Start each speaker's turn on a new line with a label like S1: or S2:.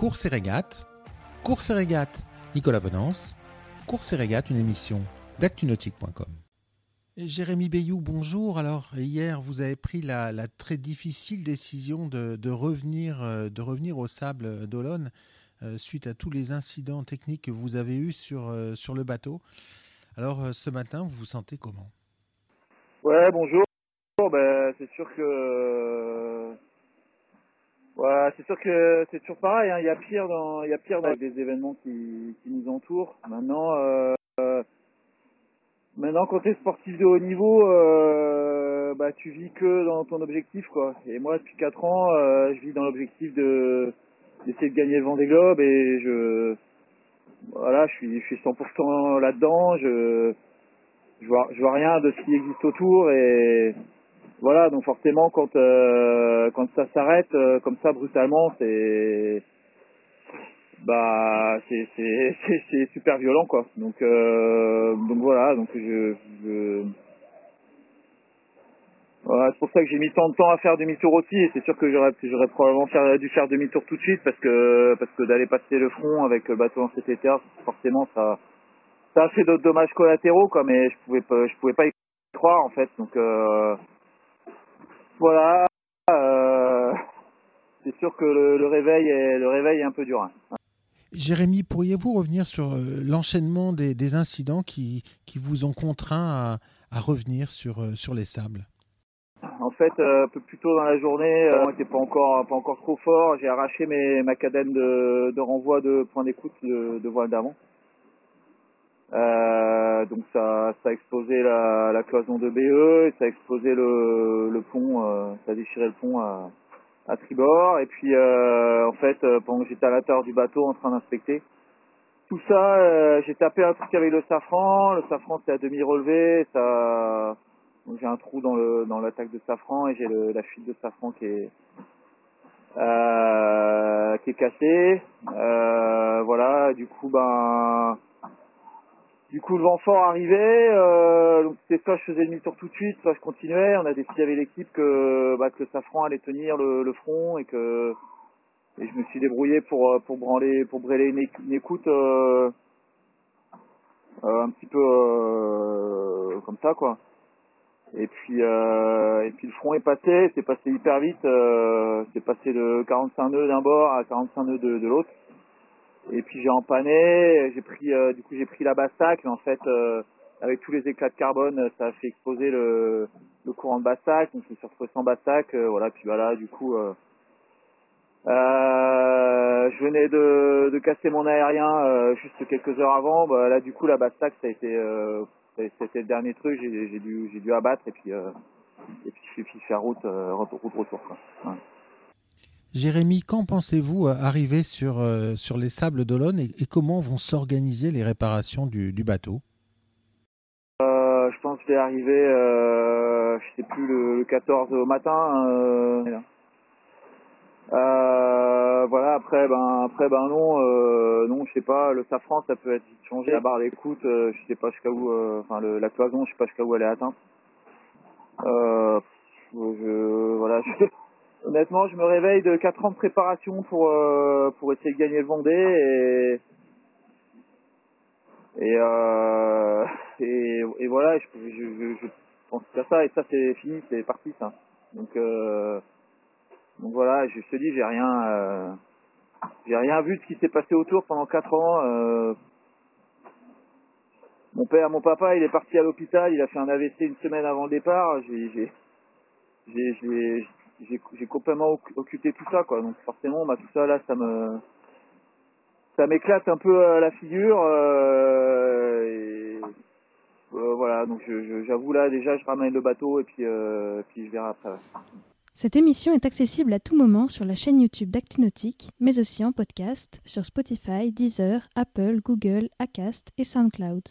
S1: Course et régate, Course et régate, Nicolas Bonance, Course et régate, une émission d'actunautique.com. Jérémy Bayou, bonjour. Alors hier, vous avez pris la, très difficile décision de, revenir, euh, de revenir au sable d'Olonne euh, suite à tous les incidents techniques que vous avez eus sur, euh, sur le bateau. Alors ce matin, vous vous sentez comment?
S2: Ouais, bonjour. Ben, c'est sûr que Ouais, c'est sûr que c'est toujours pareil. Hein. Il y a pire dans, il y a pire dans des événements qui, qui nous entourent. Maintenant, euh, maintenant, quand t'es sportif de haut niveau, euh, bah tu vis que dans ton objectif, quoi. Et moi, depuis 4 ans, euh, je vis dans l'objectif de d'essayer de gagner le Vendée Globe et je, voilà, je suis, je suis 100% là-dedans. Je, je vois, je vois rien de ce qui existe autour et voilà, donc forcément quand euh, ça s'arrête euh, comme ça brutalement, c'est bah c'est c'est c'est super violent quoi. Donc euh, donc voilà, donc je, voilà, c'est pour ça que j'ai mis tant de temps à faire demi-tour aussi et c'est sûr que j'aurais j'aurais probablement dû faire demi-tour tout de suite parce que parce que d'aller passer le front avec le bateau en CTTA, forcément ça ça a fait d'autres dommages collatéraux quoi mais je pouvais je pouvais pas y croire en fait donc euh, voilà, euh, c'est sûr que le, réveil est, le réveil est un peu dur. Hein.
S1: Jérémy, pourriez-vous revenir sur euh, l'enchaînement des, incidents qui, qui vous ont contraint à, revenir sur, euh, sur les sables?
S2: En fait, un peu plus tôt dans la journée, on n'était pas encore, pas encore trop fort. J'ai arraché mes, ma cadenne de, de renvoi de point d'écoute de, de voile d'avant. Euh, donc ça, a explosé la, la, cloison de BE, et ça a explosé le, pont, euh, ça a déchiré le pont à, tribord. Et puis euh, en fait, euh, pendant que j'étais à l'intérieur du bateau en train d'inspecter, tout ça, euh, j'ai tapé un truc avec le safran. Le safran c'est à demi relevé, ça, j'ai un trou dans le dans l'attaque de safran et j'ai la fuite de safran qui est qui est cassée. voilà, du coup ben du coup, le vent fort arrivait, euh, donc c'était soit je faisais demi-tour tout de suite, soit je continuais. On a décidé avec l'équipe que, bah, que le safran allait tenir le, front et que et je me suis débrouillé pour euh, pour branler pour brûler une, écoute euh, euh, un petit peu euh, comme ça quoi. Et puis et puis le front est passé, c'est passé hyper vite, c'est passé de 45 nœuds d'un bord à 45 nœuds de l'autre. Et puis j'ai empanné, j'ai pris euh, du coup j'ai pris la bassac, mais en fait euh, avec tous les éclats de carbone, ça a fait exploser le, le courant de bassac, donc je me suis retrouvé sans bassac, euh, voilà, puis voilà, du coup je venais de, de casser mon aérien juste quelques heures avant, bah, là du coup la bassac ça a été c'était le dernier truc, j'ai dû j'ai dû abattre. Et puis et puis, puis faire route route retour quoi.
S1: Jérémy, quand pensez-vous euh, arriver sur, euh, sur les sables d'Olonne et, comment vont s'organiser les réparations du, du bateau?
S2: Euh, Je pense que arriver, euh, je sais plus, le, 14 au matin. voilà, après, ben, après, ben non, non, je sais pas, le safran, ça peut être changé. La barre d'écoute, je sais pas jusqu'à où, enfin, la cloison, je sais pas jusqu'à où elle est atteinte. je, voilà, je, Honnêtement, je me réveille de 4 ans de préparation pour euh, pour essayer de gagner le Vendée et et euh, et, voilà, je, je, je, pense à ça et ça c'est fini, c'est parti ça. Donc euh, donc voilà, je te dis, j'ai rien euh, j'ai rien vu de ce qui s'est passé autour pendant 4 ans. Euh, mon père, mon papa, il est parti à l'hôpital, il a fait un AVC une semaine avant le départ. J'ai j'ai j'ai complètement occupé tout ça quoi. Donc forcément bah tout ça là ça me ça m'éclate un peu euh, la figure euh, euh, voilà. Donc j'avoue là déjà je ramène le bateau et puis puis je verrai après
S3: cette émission est accessible à tout moment sur la chaîne YouTube d'ActuNautique, mais aussi en podcast sur Spotify, Deezer, Apple, Google, Acast et SoundCloud.